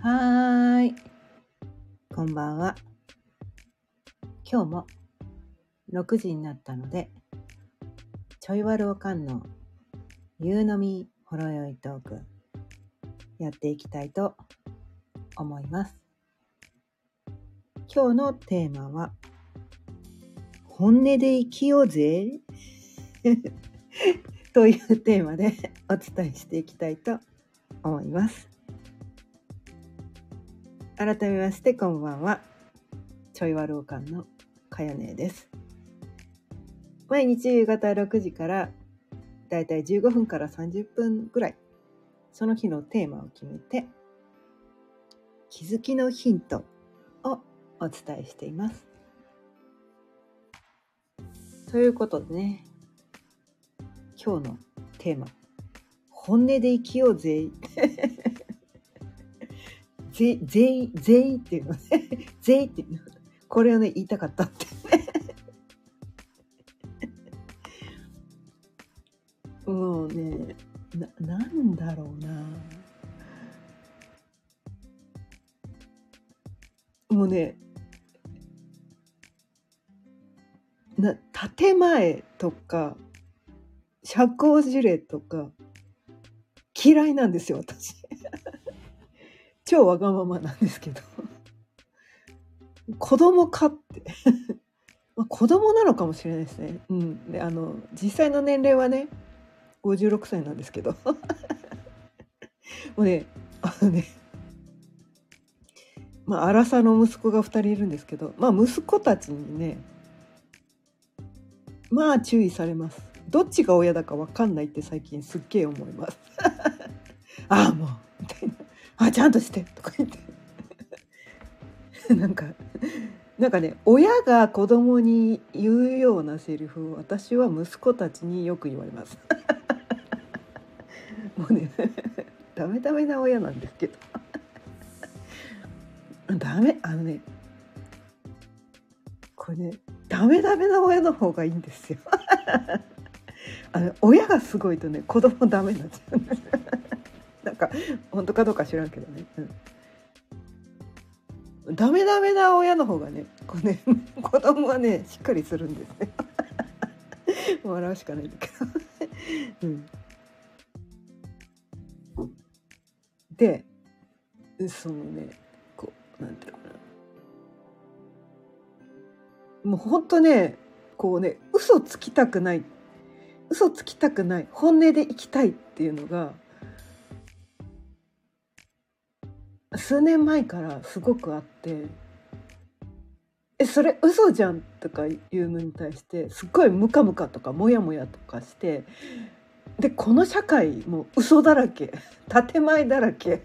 はーい。こんばんは。今日も6時になったので、ちょいわるおかんの夕飲みほろよいトーク、やっていきたいと思います。今日のテーマは、本音で生きようぜ というテーマでお伝えしていきたいと思います。改めましてこんばんは。ちょいわるおかんのかよねです。毎日夕方6時からだいたい15分から30分ぐらい、その日のテーマを決めて、気づきのヒントをお伝えしています。ということでね、今日のテーマ、本音で生きようぜ。ぜ、ぜい、ぜいっていうのね。ぜいっていうの。これをね、言いたかったってね。もうね、な、なんだろうな。もうね、な、建前とか、社交辞令とか、嫌いなんですよ、私。超わがままなんですけど。子供かって。まあ子供なのかもしれないですね。うん。で、あの、実際の年齢はね、56歳なんですけど。もうね、あのね、まあ、荒さの息子が2人いるんですけど、まあ、息子たちにね、まあ、注意されます。どっちが親だか分かんないって最近すっげえ思います。ああ、もう、みたいな。あ、ちゃんとしてとか言って。なんか、なんかね、親が子供に言うようなセリフを私は息子たちによく言われます。もうね、ダメダメな親なんですけど。ダメ、あのね、これね、ダメダメな親の方がいいんですよ。あの親がすごいとね、子供ダメになっちゃうんです。なんか本当かどうか知らんけどね。うん、ダメダメな親の方がね、こうね、子供はね、しっかりするんですね。笑うしかないんだけど。うん、で、そのね、こう、なんていうのかな。もう本当ね、こうね、嘘つきたくない。嘘つきたくない。本音で生きたいっていうのが、数年前からすごくあって「えそれ嘘じゃん」とか言うのに対してすっごいムカムカとかモヤモヤとかしてでこの社会もう嘘だらけ建前だらけ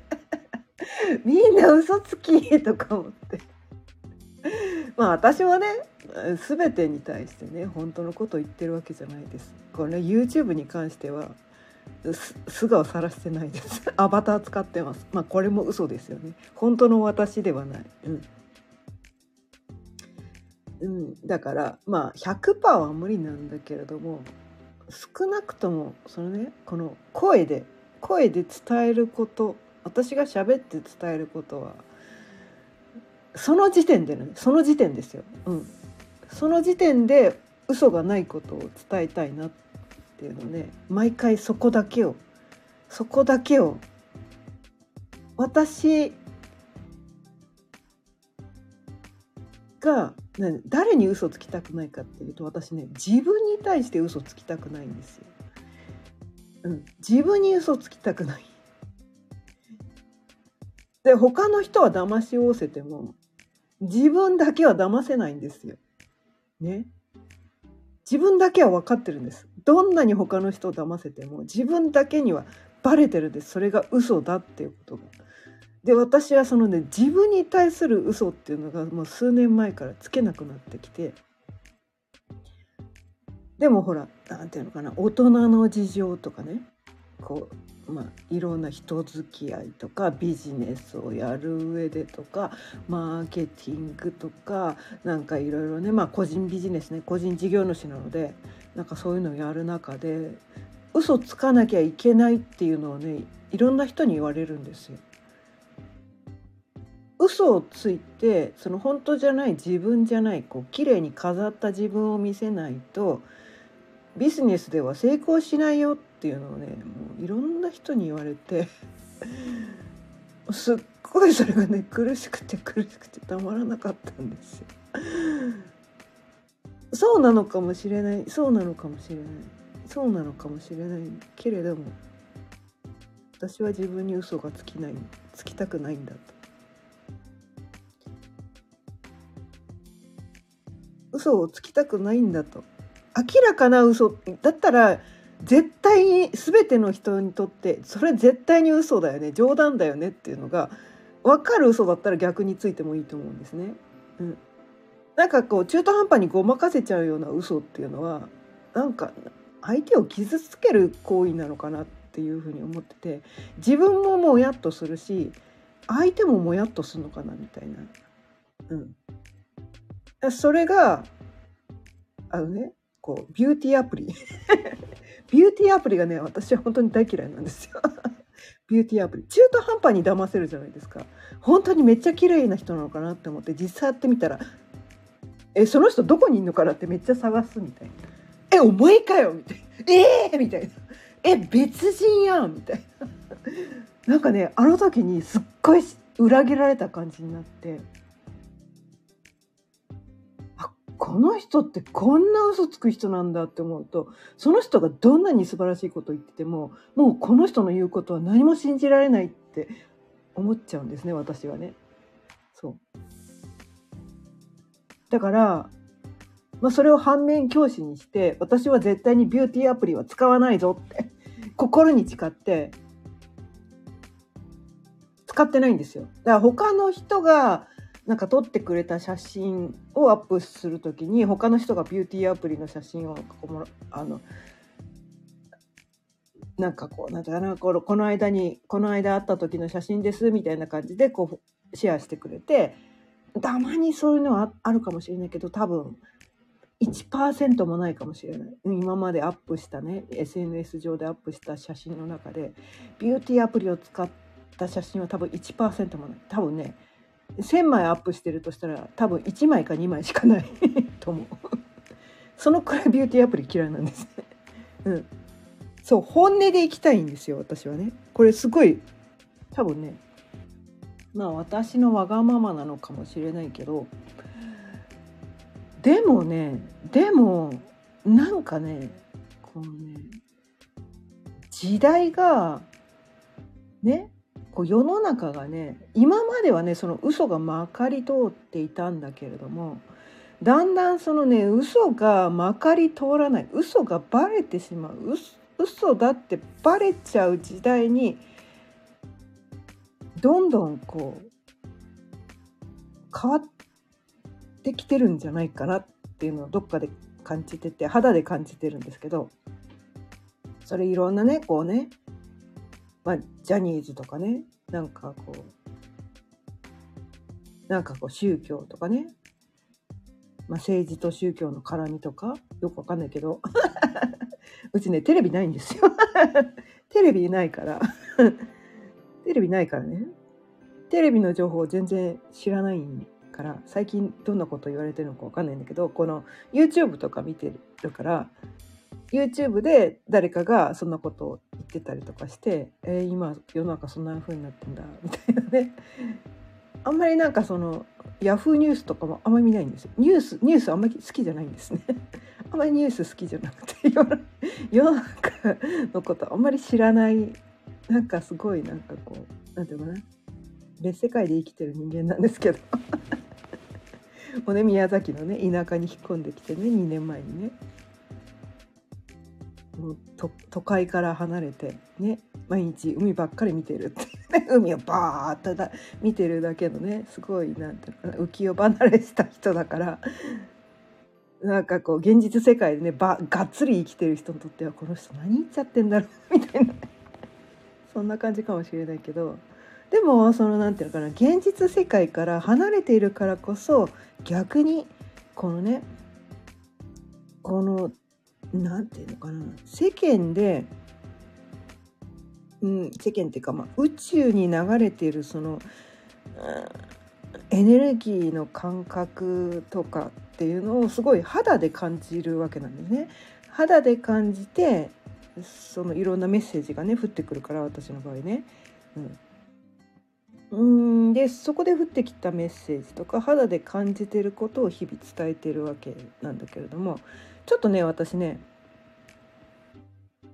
みんな嘘つきとか思ってまあ私はね全てに対してね本当のことを言ってるわけじゃないです。これ YouTube に関しては素顔さらしてないです。アバター使ってます。まあこれも嘘ですよね。本当の私ではない。うん、うん、だからまあ100%は無理なんだけれども少なくともそのねこの声で声で伝えること私が喋って伝えることはその時点でねその時点ですよ、うん、その時点で嘘がないことを伝えたいなってっていうのね毎回そこだけをそこだけを私が誰に嘘つきたくないかっていうと私ね自分に対して嘘つきたくないんですよ。うん、自分に嘘つきたくない。で他の人は騙しおせても自分だけは騙せないんですよ。ね。自分だけは分かってるんです。どんなに他の人を騙せても自分だけにはバレてるで。それが嘘だっていうことが。で私はそのね自分に対する嘘っていうのがもう数年前からつけなくなってきてでもほら何ていうのかな大人の事情とかねこうまあいろんな人付き合いとかビジネスをやる上でとかマーケティングとかなんかいろいろねまあ個人ビジネスね個人事業主なのでなんかそういうのをやる中で嘘つかなきゃいけないっていうのをねいろんな人に言われるんですよ。嘘をついてその本当じゃない自分じゃないこう綺麗に飾った自分を見せないとビジネスでは成功しないよっていうのをねもういろんな人に言われて すっごいそれがね苦しくて苦しくてたまらなかったんですよ。そうなのかもしれない。そうなのかもしれない。そうなのかもしれないけれども私は自分に嘘がつきないつきたくないんだと。嘘をつきたくないんだと。明らかな嘘だったら絶対に全ての人にとってそれ絶対に嘘だよね。冗談だよねっていうのが分かる嘘だったら逆についてもいいと思うんですね。うん、なんかこう中途半端にごまかせちゃうような嘘っていうのはなんか相手を傷つける行為なのかなっていうふうに思ってて自分ももやっとするし相手ももやっとするのかなみたいな。うん、それがあのねこうビューティーアプリ。ビューティーアプリがね私は本当に大嫌いなんですよ。ビューティーアプリ。中途半端に騙せるじゃないですか。本当にめっちゃ綺麗な人なのかなって思って実際やってみたらえその人どこにいるのかなってめっちゃ探すみたいなえお前かよみたいなえー、みたいなえ別人やんみたいな。なんかねあの時にすっごい裏切られた感じになって。あこの人ってこんな嘘つく人なんだって思うとその人がどんなに素晴らしいことを言っててももうこの人の言うことは何も信じられないって思っちゃうんですね私はね。だから、まあ、それを反面教師にして私は絶対にビューティーアプリは使わないぞって心に誓って使ってないんですよ。だから他の人がなんか撮ってくれた写真をアップする時に他の人がビューティーアプリの写真をあのなんかこうなんだかなこのこの間にこの間会った時の写真ですみたいな感じでこうシェアしてくれてたまにそういうのはあるかもしれないけど多分1%もないかもしれない。今までアップしたね SNS 上でアップした写真の中でビューティーアプリを使った写真は多分1%もない。多分ね1,000枚アップしてるとしたら多分1枚か2枚しかない と思う。そのくらいビューティーアプリ嫌いなんですね。うん。そう本音でいきたいんですよ私はね。これすごい多分ねまあ私のわがままなのかもしれないけどでもねでもなんかねこのね時代がねこう世の中がね今まではねその嘘がまかり通っていたんだけれどもだんだんそのね嘘がまかり通らない嘘がバレてしまう嘘だってバレちゃう時代にどんどんこう変わってきてるんじゃないかなっていうのをどっかで感じてて肌で感じてるんですけどそれいろんなねこうねまあ、ジャニーズとかねなんかこうなんかこう宗教とかね、まあ、政治と宗教の絡みとかよくわかんないけど うちねテレビないんですよ。テレビないから。テレビないからね。テレビの情報全然知らないから最近どんなこと言われてるのかわかんないんだけどこの YouTube とか見てるから YouTube で誰かがそんなことを言ってたりとかして「えー、今世の中そんな風になってんだ」みたいなね。あんまりなんかそのヤフーニュースとかもあんまり見ないんですよ。ニュースニュースあんまり好きじゃないんですね。あんまりニュース好きじゃなくて世の中のことあんまり知らないなんかすごいなんかこうなんていうのかな。別世界で生きてる人間なんですけど。もうね宮崎のね田舎に引っ込んできてね2年前にね。もう都都会から離れてね毎日海ばっかり見てるって。海をバーッとだ見てるだけのねすごいなんていうのかな浮世離れした人だから。なんかこう現実世界でねばがっつり生きてる人にとってはこの人何言っちゃってんだろうみたいな。そんな感じかもしれないけどでもそのなんていうのかな現実世界から離れているからこそ逆にこのねこの何て言うのかな世間で、うん、世間っていうか、まあ、宇宙に流れているその、エネルギーの感覚とかっていうのをすごい肌で感じるわけなんですね。肌で感じてそのいろんなメッセージがね降ってくるから私の場合ね。うん、うんでそこで降ってきたメッセージとか肌で感じてることを日々伝えてるわけなんだけれどもちょっとね私ね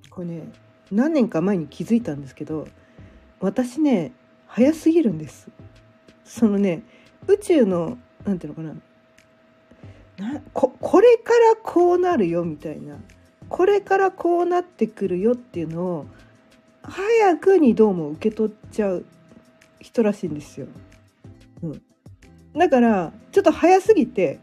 これね何年か前に気づいたんですけど私ね早すぎるんです。そのね宇宙の何ていうのかななここれからこうなるよみたいなこれからこうなってくるよっていうのを早くにどうも受け取っちゃう人らしいんですよ。うん、だからちょっと早すぎて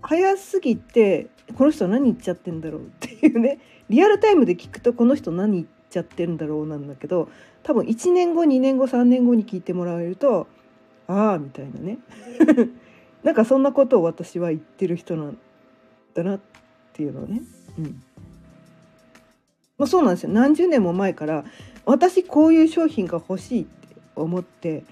早すぎてこの人何言っちゃってんだろうっていうね。リアルタイムで聞くとこの人何言っちゃってるんだろうなんだけど多分1年後2年後3年後に聞いてもらえるとああみたいなね。なんかそんなことを私は言ってる人なんだな。ってっていうのをね、うん。まあ、そうなんですよ。何十年も前から私こういう商品が欲しいって思って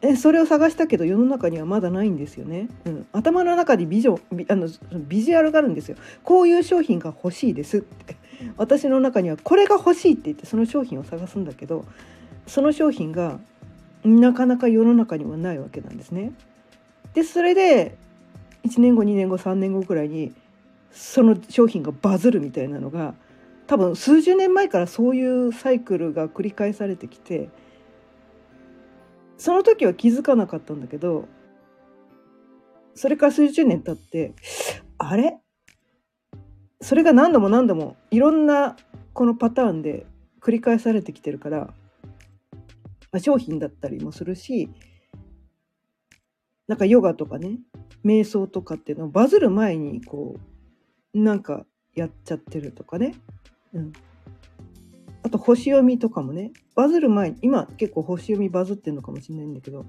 えそれを探したけど世の中にはまだないんですよね、うん、頭の中にビジョンあのビジュアルがあるんですよ。こういう商品が欲しいですって。私の中にはこれが欲しいって言ってその商品を探すんだけどその商品がなかなか世の中にはないわけなんですね。でそれで1年後2年後3年後くらいにその商品がバズるみたいなのが多分数十年前からそういうサイクルが繰り返されてきてその時は気づかなかったんだけどそれから数十年経ってあれ？それが何度も何度もいろんなこのパターンで繰り返されてきてるから、まあ、商品だったりもするしなんかヨガとかね瞑想とかっていうのをバズる前にこうなんかやっちゃってるとかね、うん、あと星読みとかもね。バズる前に今結構星読みバズってるのかもしれないんだけど。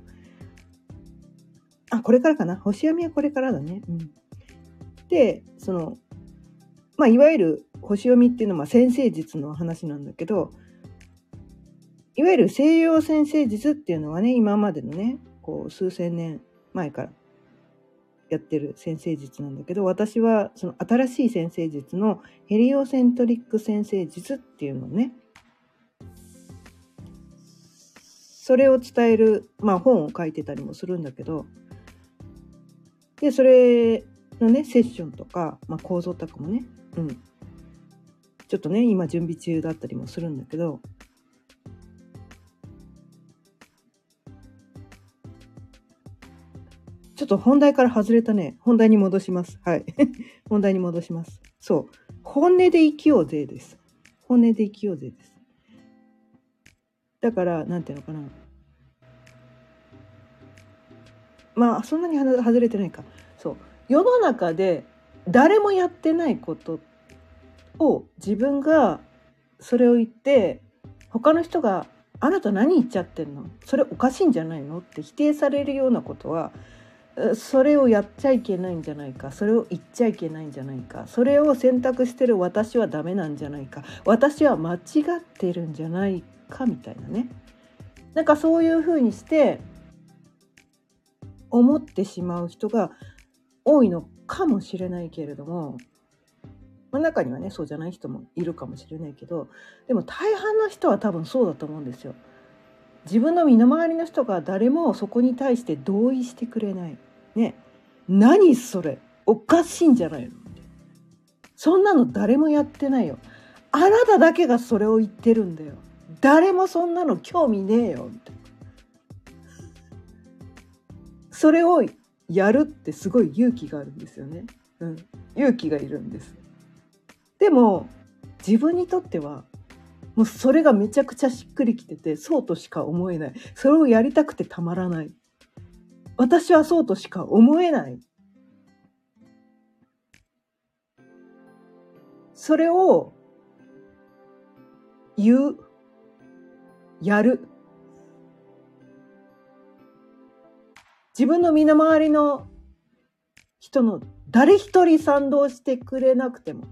あこれからかな。星読みはこれからだね。うん、でそのまあいわゆる星読みっていうのは先生術の話なんだけどいわゆる西洋先生術っていうのはね今までのねこう数千年前からやってる先生術なんだけど私はその新しい先生術のヘリオセントリック先生術っていうのね。それを伝える、まあ、本を書いてたりもするんだけどでそれのねセッションとか、まあ、構造とかもね、うん、ちょっとね今準備中だったりもするんだけどと本題から外れたね。本題に戻します。はい。本題に戻します。そう。本音で生きようぜです。本音で生きようぜです。だから、なんていうのかな。まあ、そんなに外れてないか。そう。世の中で誰もやってないことを自分がそれを言って他の人が「あなた何言っちゃってんの？それおかしいんじゃないの?」って否定されるようなことはそれをやっちゃいけないんじゃないか。それを言っちゃいけないんじゃないか。それを選択してる私はダメなんじゃないか。私は間違ってるんじゃないかみたいなね。なんかそういうふうにして思ってしまう人が多いのかもしれないけれども、まあ、中にはねそうじゃない人もいるかもしれないけどでも大半の人は多分そうだと思うんですよ。自分の身の回りの人が誰もそこに対して同意してくれない。ね。何それおかしいんじゃないのそんなの誰もやってないよ。あなただけがそれを言ってるんだよ。誰もそんなの興味ねえよ。それをやるってすごい勇気があるんですよね。うん。勇気がいるんです。でも自分にとってはもうそれがめちゃくちゃしっくりきてて、そうとしか思えない。それをやりたくてたまらない。私はそうとしか思えない。それを言う、やる。自分の身の回りの人の誰一人賛同してくれなくても、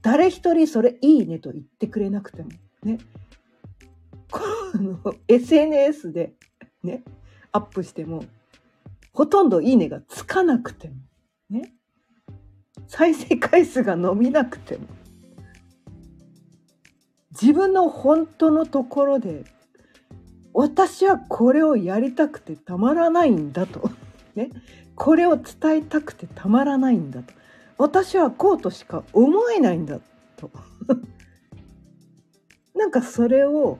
誰一人それいいねと言ってくれなくても、ね、この SNS でね、アップしてもほとんどいいねがつかなくてもね。再生回数が伸びなくても自分の本当のところで私はこれをやりたくてたまらないんだと、ね、これを伝えたくてたまらないんだと。私はこうとしか思えないんだと。なんかそれを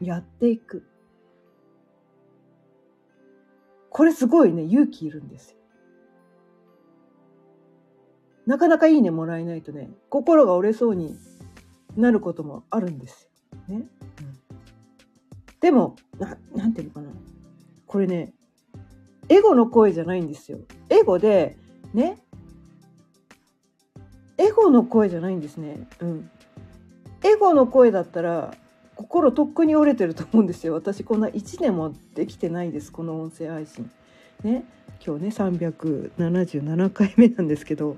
やっていくこれすごいね勇気いるんですよなかなかいいねもらえないとね心が折れそうになることもあるんですよ。ね。うん、でもな、なんていうのかな。これね、エゴの声じゃないんですよ。エゴで、ね。エゴの声じゃないんですね。うん。エゴの声だったら、心とっくに折れてると思うんですよ。私こんな1年もできてないです。この音声配信。ね。今日ね、377回目なんですけど。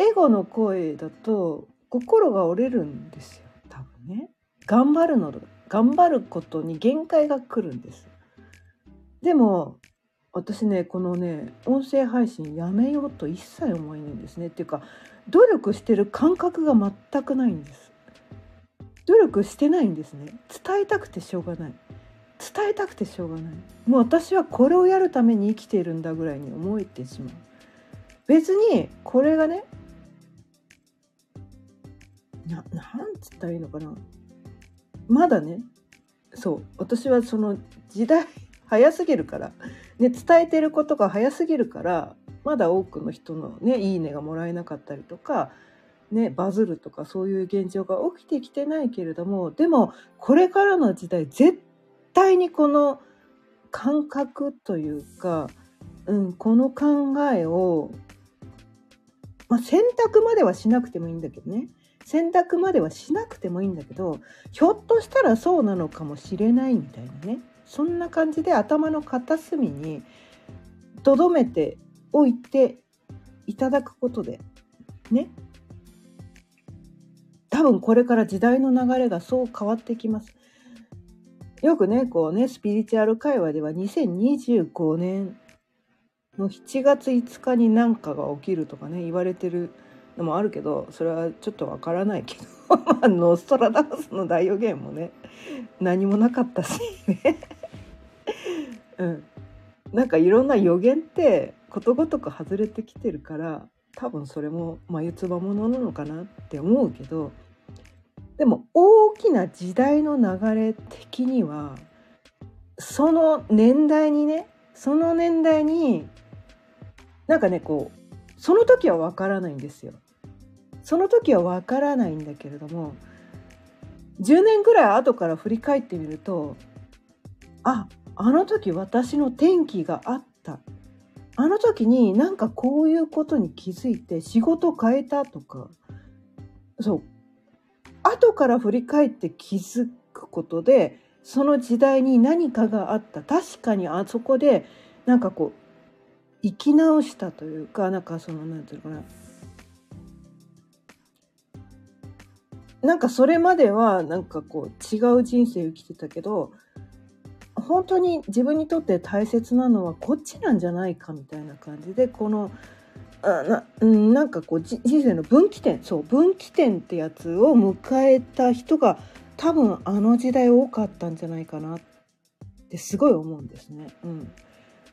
エゴの声だと心が折れるんですよ多分ね頑張るの頑張ることに限界が来るんですでも私ねこのね音声配信やめようと一切思えないんですねっていうか努力してる感覚が全くないんです。努力してないんですね。伝えたくてしょうがない。伝えたくてしょうがない。もう私はこれをやるために生きているんだぐらいに思えてしまう。別にこれがねななんつったらいいのかな。まだねそう私はその時代早すぎるから、ね、伝えてることが早すぎるからまだ多くの人のねいいねがもらえなかったりとか、ね、バズるとかそういう現状が起きてきてないけれどもでもこれからの時代絶対にこの感覚というか、うん、この考えを、まあ、選択まではしなくてもいいんだけどね。選択まではしなくてもいいんだけどひょっとしたらそうなのかもしれないみたいなね。そんな感じで頭の片隅に留めておいていただくことでね。多分これから時代の流れがそう変わってきます。よくねこうねスピリチュアル界隈では2025年の7月5日に何かが起きるとかね言われてるのもあるけどそれはちょっとわからないけどノストラダムスの大予言もね何もなかったしね。うん。なんかいろんな予言ってことごとく外れてきてるから多分それも眉唾ものなのかなって思うけどでも大きな時代の流れ的にはその年代にねその年代になんかねこうその時はわからないんですよ。その時はわからないんだけれども10年ぐらい後から振り返ってみるとああの時私の転機があっあの時になんかこういうことに気づいて仕事変えたとかそう。後から振り返って気づくことでその時代に何かがあった。確かにあそこでなんかこう生き直したというかなんかその何て言うのかな。なんかそれまではなんかこう違う人生生きてたけど本当に自分にとって大切なのはこっちなんじゃないかみたいな感じでこのあな,、なんかこう人生の分岐点そう分岐点ってやつを迎えた人が多分あの時代多かったんじゃないかなってすごい思うんですね。うん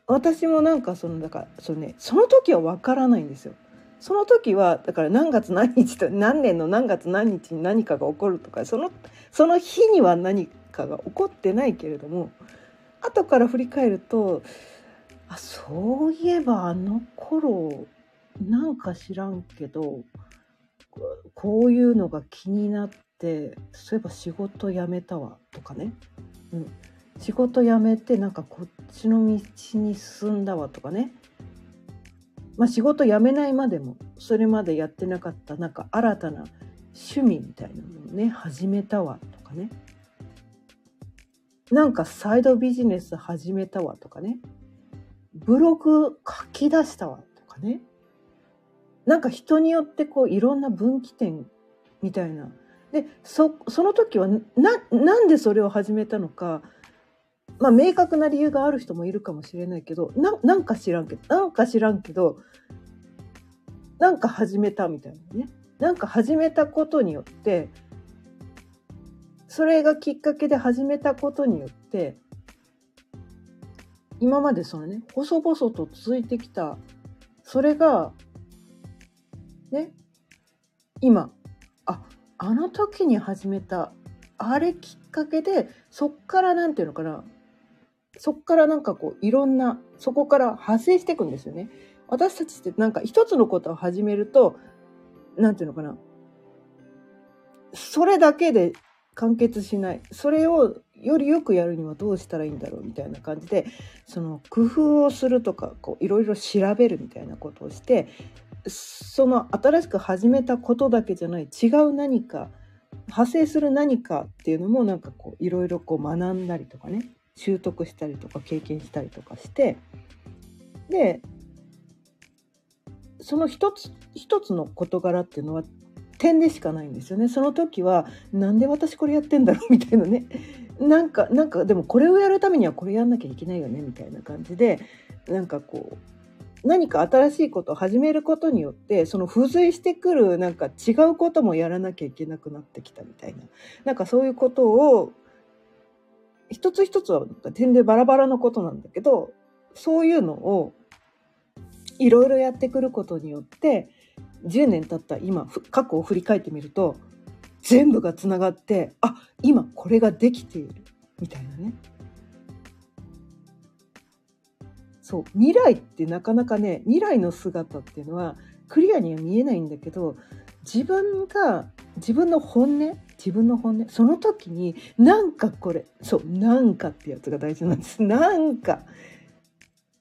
私もなんかそのだからそのねその時は分からないんですよ。その時はだから何月何日と何年の何月何日に何かが起こるとかそのその日には何かが起こってないけれども後から振り返るとあそういえばあの頃なんか知らんけどこういうのが気になってそういえば仕事辞めたわとかね、うん、仕事辞めてなんかこっちの道に進んだわとかね。まあ仕事辞めないまでもそれまでやってなかったなんか新たな趣味みたいなのをね始めたわとかね。なんかサイドビジネス始めたわとかね。ブログ書き出したわとかね。なんか人によってこういろんな分岐点みたいな。でそその時はななんでそれを始めたのか。まあ明確な理由がある人もいるかもしれないけどななんか知らんけどなんか知らんけどなんか始めたみたいなね。なんか始めたことによってそれがきっかけで始めたことによって今までそのね細々と続いてきたそれがね今ああの時に始めたあれきっかけでそっからなんていうのかなそっからなんかこういろんなそこから派生していくんですよね。私たちってなんか一つのことを始めるとなんていうのかなそれだけで完結しない。それをよりよくやるにはどうしたらいいんだろうみたいな感じでその工夫をするとかいろいろ調べるみたいなことをしてその新しく始めたことだけじゃない違う何か派生する何かっていうのもなんかこういろいろ学んだりとかね習得したりとか経験したりとかしてでその一つ一つの事柄っていうのは点でしかないんですよね。その時はなんで私これやってんだろうみたいなね。なんかなんかでもこれをやるためにはこれやんなきゃいけないよねみたいな感じでなんかこう何か新しいことを始めることによってその付随してくるなんか違うこともやらなきゃいけなくなってきたみたいな。なんかそういうことを一つ一つは点でバラバラのことなんだけどそういうのをいろいろやってくることによって10年経った今過去を振り返ってみると全部がつながってあ今これができている。みたいなね。そう未来ってなかなかね未来の姿っていうのはクリアには見えないんだけど自分が自分の本音自分の本音その時になんかこれそうなんかってやつが大事なんです。なんか。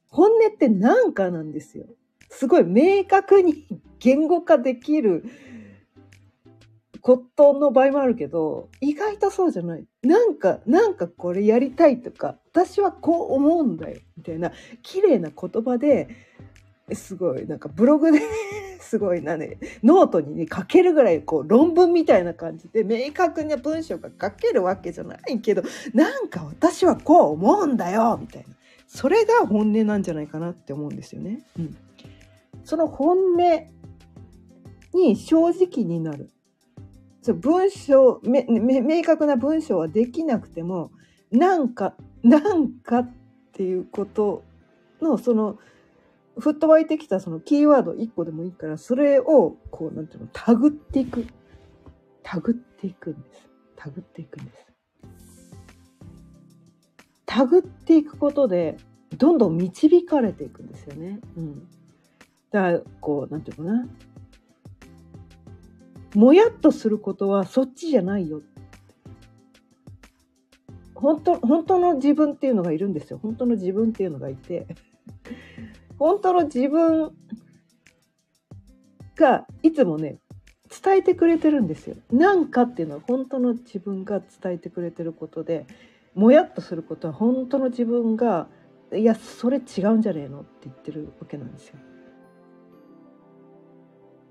本音ってなんかなんですよ。すごい明確に言語化できることの場合もあるけど意外とそうじゃない。なんかなんかこれやりたいとか私はこう思うんだよみたいな綺麗な言葉ですごいなんかブログで すごいなねノートにね書けるぐらいこう論文みたいな感じで明確な文章が書けるわけじゃないけどなんか私はこう思うんだよみたいな。それが本音なんじゃないかなって思うんですよね。うん、その本音に正直になる。文章明確な文章はできなくてもなんかなんかっていうことのそのふっと湧いてきたそのキーワード1個でもいいからそれをこうなんていうのタグっていく。タグっていくんです。タグっていくんです。タグっていくことでどんどん導かれていくんですよね。うん、だからこうなんていうかな。もやっとすることはそっちじゃないよ。本当本当の自分っていうのがいるんですよ。本当の自分っていうのがいて。本当の自分がいつもね、伝えてくれてるんですよ。なんかっていうのは本当の自分が伝えてくれてることで、もやっとすることは本当の自分が、いや、それ違うんじゃねえのって言ってるわけなんですよ。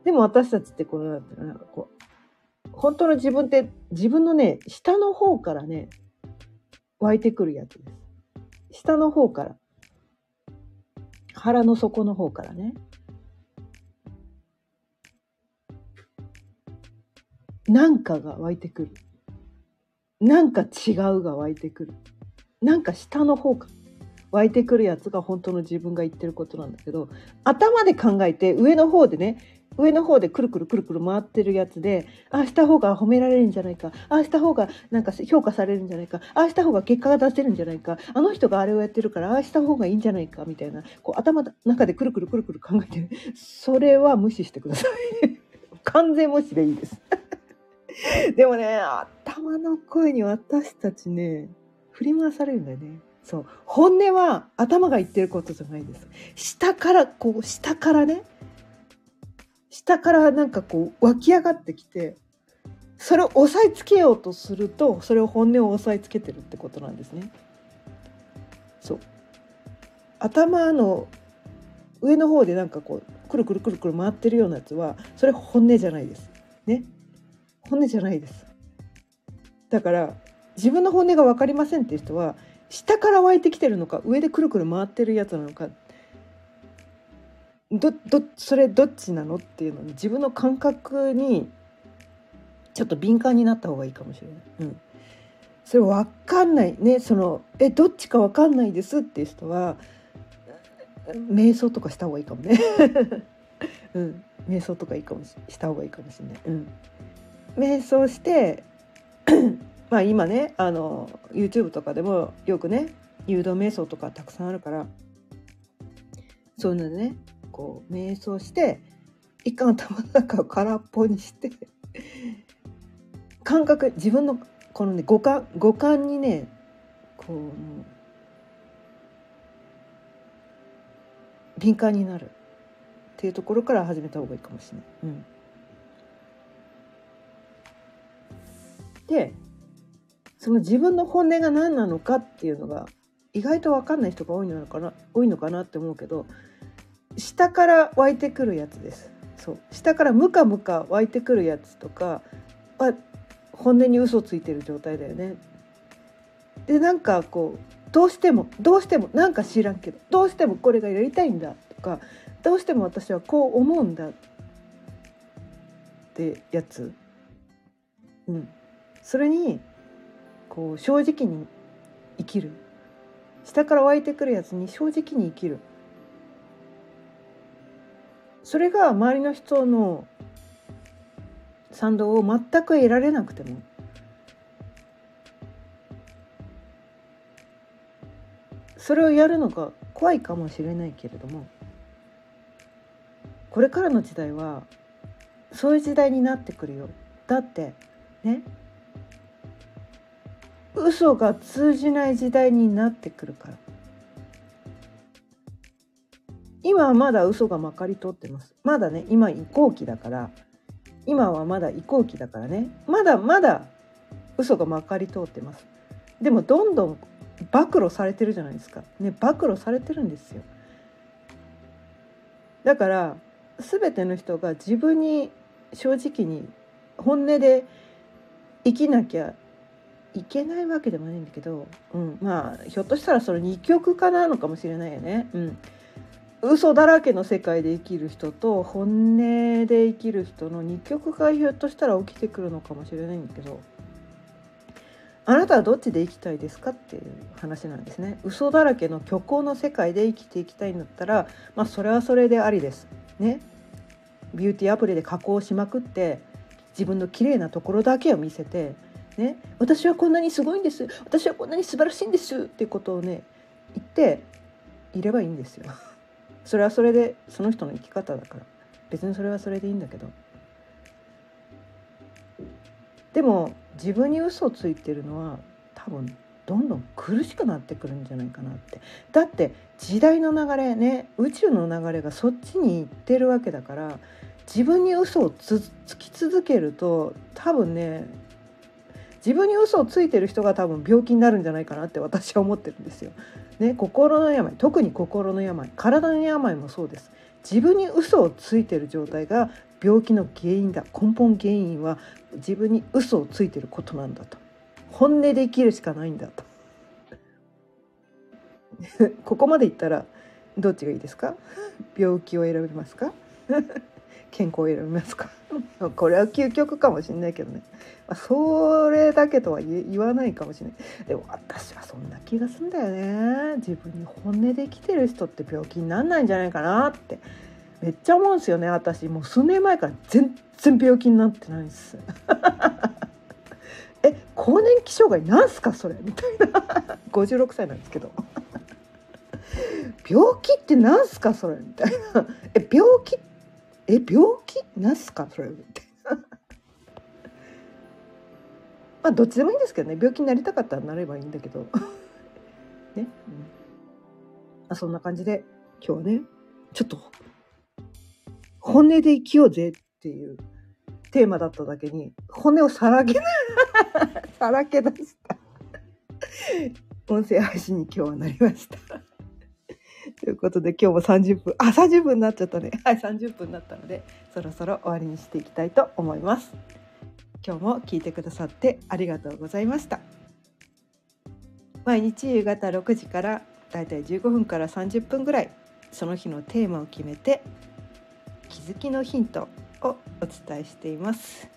でも私たちってこのなんていうかこう本当の自分って自分のね下の方からね湧いてくるやつです。下の方から。腹の底の方からね。なんかが湧いてくる。なんか違うが湧いてくる。なんか下の方から湧いてくるやつが本当の自分が言ってることなんだけど頭で考えて上の方でね上の方でくるくるくるくる回ってるやつでああした方が褒められるんじゃないか。ああした方がなんか評価されるんじゃないか。ああした方が結果が出せるんじゃないか。あの人があれをやってるからああした方がいいんじゃないか。みたいな。こう頭の中でくるくるくるくる考えてるそれは無視してください。完全無視でいいです。でもね頭の声に私たちね振り回されるんだよね。そう。本音は頭が言ってることじゃないです。下からこう下からね下からなんかこう湧き上がってきてそれを押さえつけようとするとそれを本音を押さえつけてるってことなんですね。そう頭の上の方でなんかこうくるくるくるくる回ってるようなやつはそれ本音じゃないです。ね本音じゃないです。だから自分の本音が分かりませんっていう人は下から湧いてきてるのか上でくるくる回ってるやつなのかどどそれどっちなのっていうのに自分の感覚にちょっと敏感になった方がいいかもしれない。うんそれ分かんないねそのえどっちか分かんないですっていう人は瞑想とかした方がいいかもね。うん、瞑想とかいいかもしした方がいいかもしれない。うん、瞑想して まあ今ねあの YouTube とかでもよくね誘導瞑想とかたくさんあるからそういうのでねこう瞑想して一回頭の中を空っぽにして感覚自分のこのね五感五感にねこう敏感になるっていうところから始めた方がいいかもしれない。うん、でその自分の本音が何なのかっていうのが意外と分かんない人が多いのかな多いのかなって思うけど下から湧いてくるやつです。そう。下からムカムカ湧いてくるやつとかは本音に嘘ついてる状態だよね。でなんかこうどうしてもどうしてもなんか知らんけどどうしてもこれがやりたいんだとかどうしても私はこう思うんだってやつ、うん、それにこう正直に生きる。下から湧いてくるやつに正直に生きる。それが周りの人の賛同を全く得られなくてもそれをやるのが怖いかもしれないけれどもこれからの時代はそういう時代になってくるよ。だってね嘘が通じない時代になってくるから。今はまだ嘘がまかり通ってます。まだね今移行期だから今はまだ移行期だからね。まだまだ嘘がまかり通ってます。でもどんどん暴露されてるじゃないですか。ね暴露されてるんですよ。だから全ての人が自分に正直に本音で生きなきゃいけないわけでもないんだけど、うん、まあひょっとしたらその二極化なのかもしれないよね。うん、嘘だらけの世界で生きる人と本音で生きる人の二極化がひょっとしたら起きてくるのかもしれないんだけどあなたはどっちで生きたいですかっていう話なんですね。嘘だらけの虚構の世界で生きていきたいんだったらまあそれはそれでありです。ね。ビューティーアプリで加工しまくって自分の綺麗なところだけを見せてね。私はこんなにすごいんです。私はこんなに素晴らしいんです。っていうことをね言っていればいいんですよ。それはそれでその人の生き方だから。別にそれはそれでいいんだけど。でも自分に嘘をついてるのは多分どんどん苦しくなってくるんじゃないかなって。だって時代の流れね宇宙の流れがそっちに行ってるわけだから自分に嘘をつき続けると多分ね自分に嘘をついてる人が多分病気になるんじゃないかなって私は思ってるんですよ。ね、心の病特に心の病体の病もそうです。自分に嘘をついてる状態が病気の原因だ根本原因は自分に嘘をついてることなんだと。本音で生きるしかないんだと。ここまで言ったらどっちがいいですか？病気を選びますか？健康を選びますか？これは究極かもしれないけどね、まあ、それだけとは言わないかもしれない。でも私はそんな気がすんだよね。自分に本音で生きてる人って病気になんないんじゃないかなって。めっちゃ思うんですよね私。もう数年前から全然病気になってないんです。え更年期障害なんすか？それ。みたいな。56歳なんですけど。病気ってなんすか？それ。みたいな。え病気ってえ病気？なすか？それみたいなまあどっちでもいいんですけどね。病気になりたかったらなればいいんだけど。ね、うん。あ、そんな感じで今日はねちょっと本音で生きようぜっていうテーマだっただけに骨をさらけ さらけ出した。音声配信に今日はなりました。ということで今日も30分あ30分になっちゃったね。はい30分になったのでそろそろ終わりにしていきたいと思います。今日も聞いてくださってありがとうございました。毎日夕方6時からだいたい15分から30分ぐらいその日のテーマを決めて気づきのヒントをお伝えしています。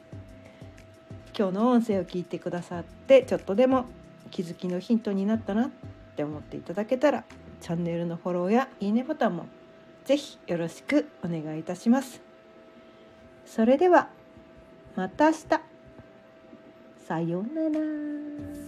今日の音声を聞いてくださってちょっとでも気づきのヒントになったなって思っていただけたらチャンネルのフォローやいいねボタンもぜひよろしくお願いいたします。それではまた明日。さようなら。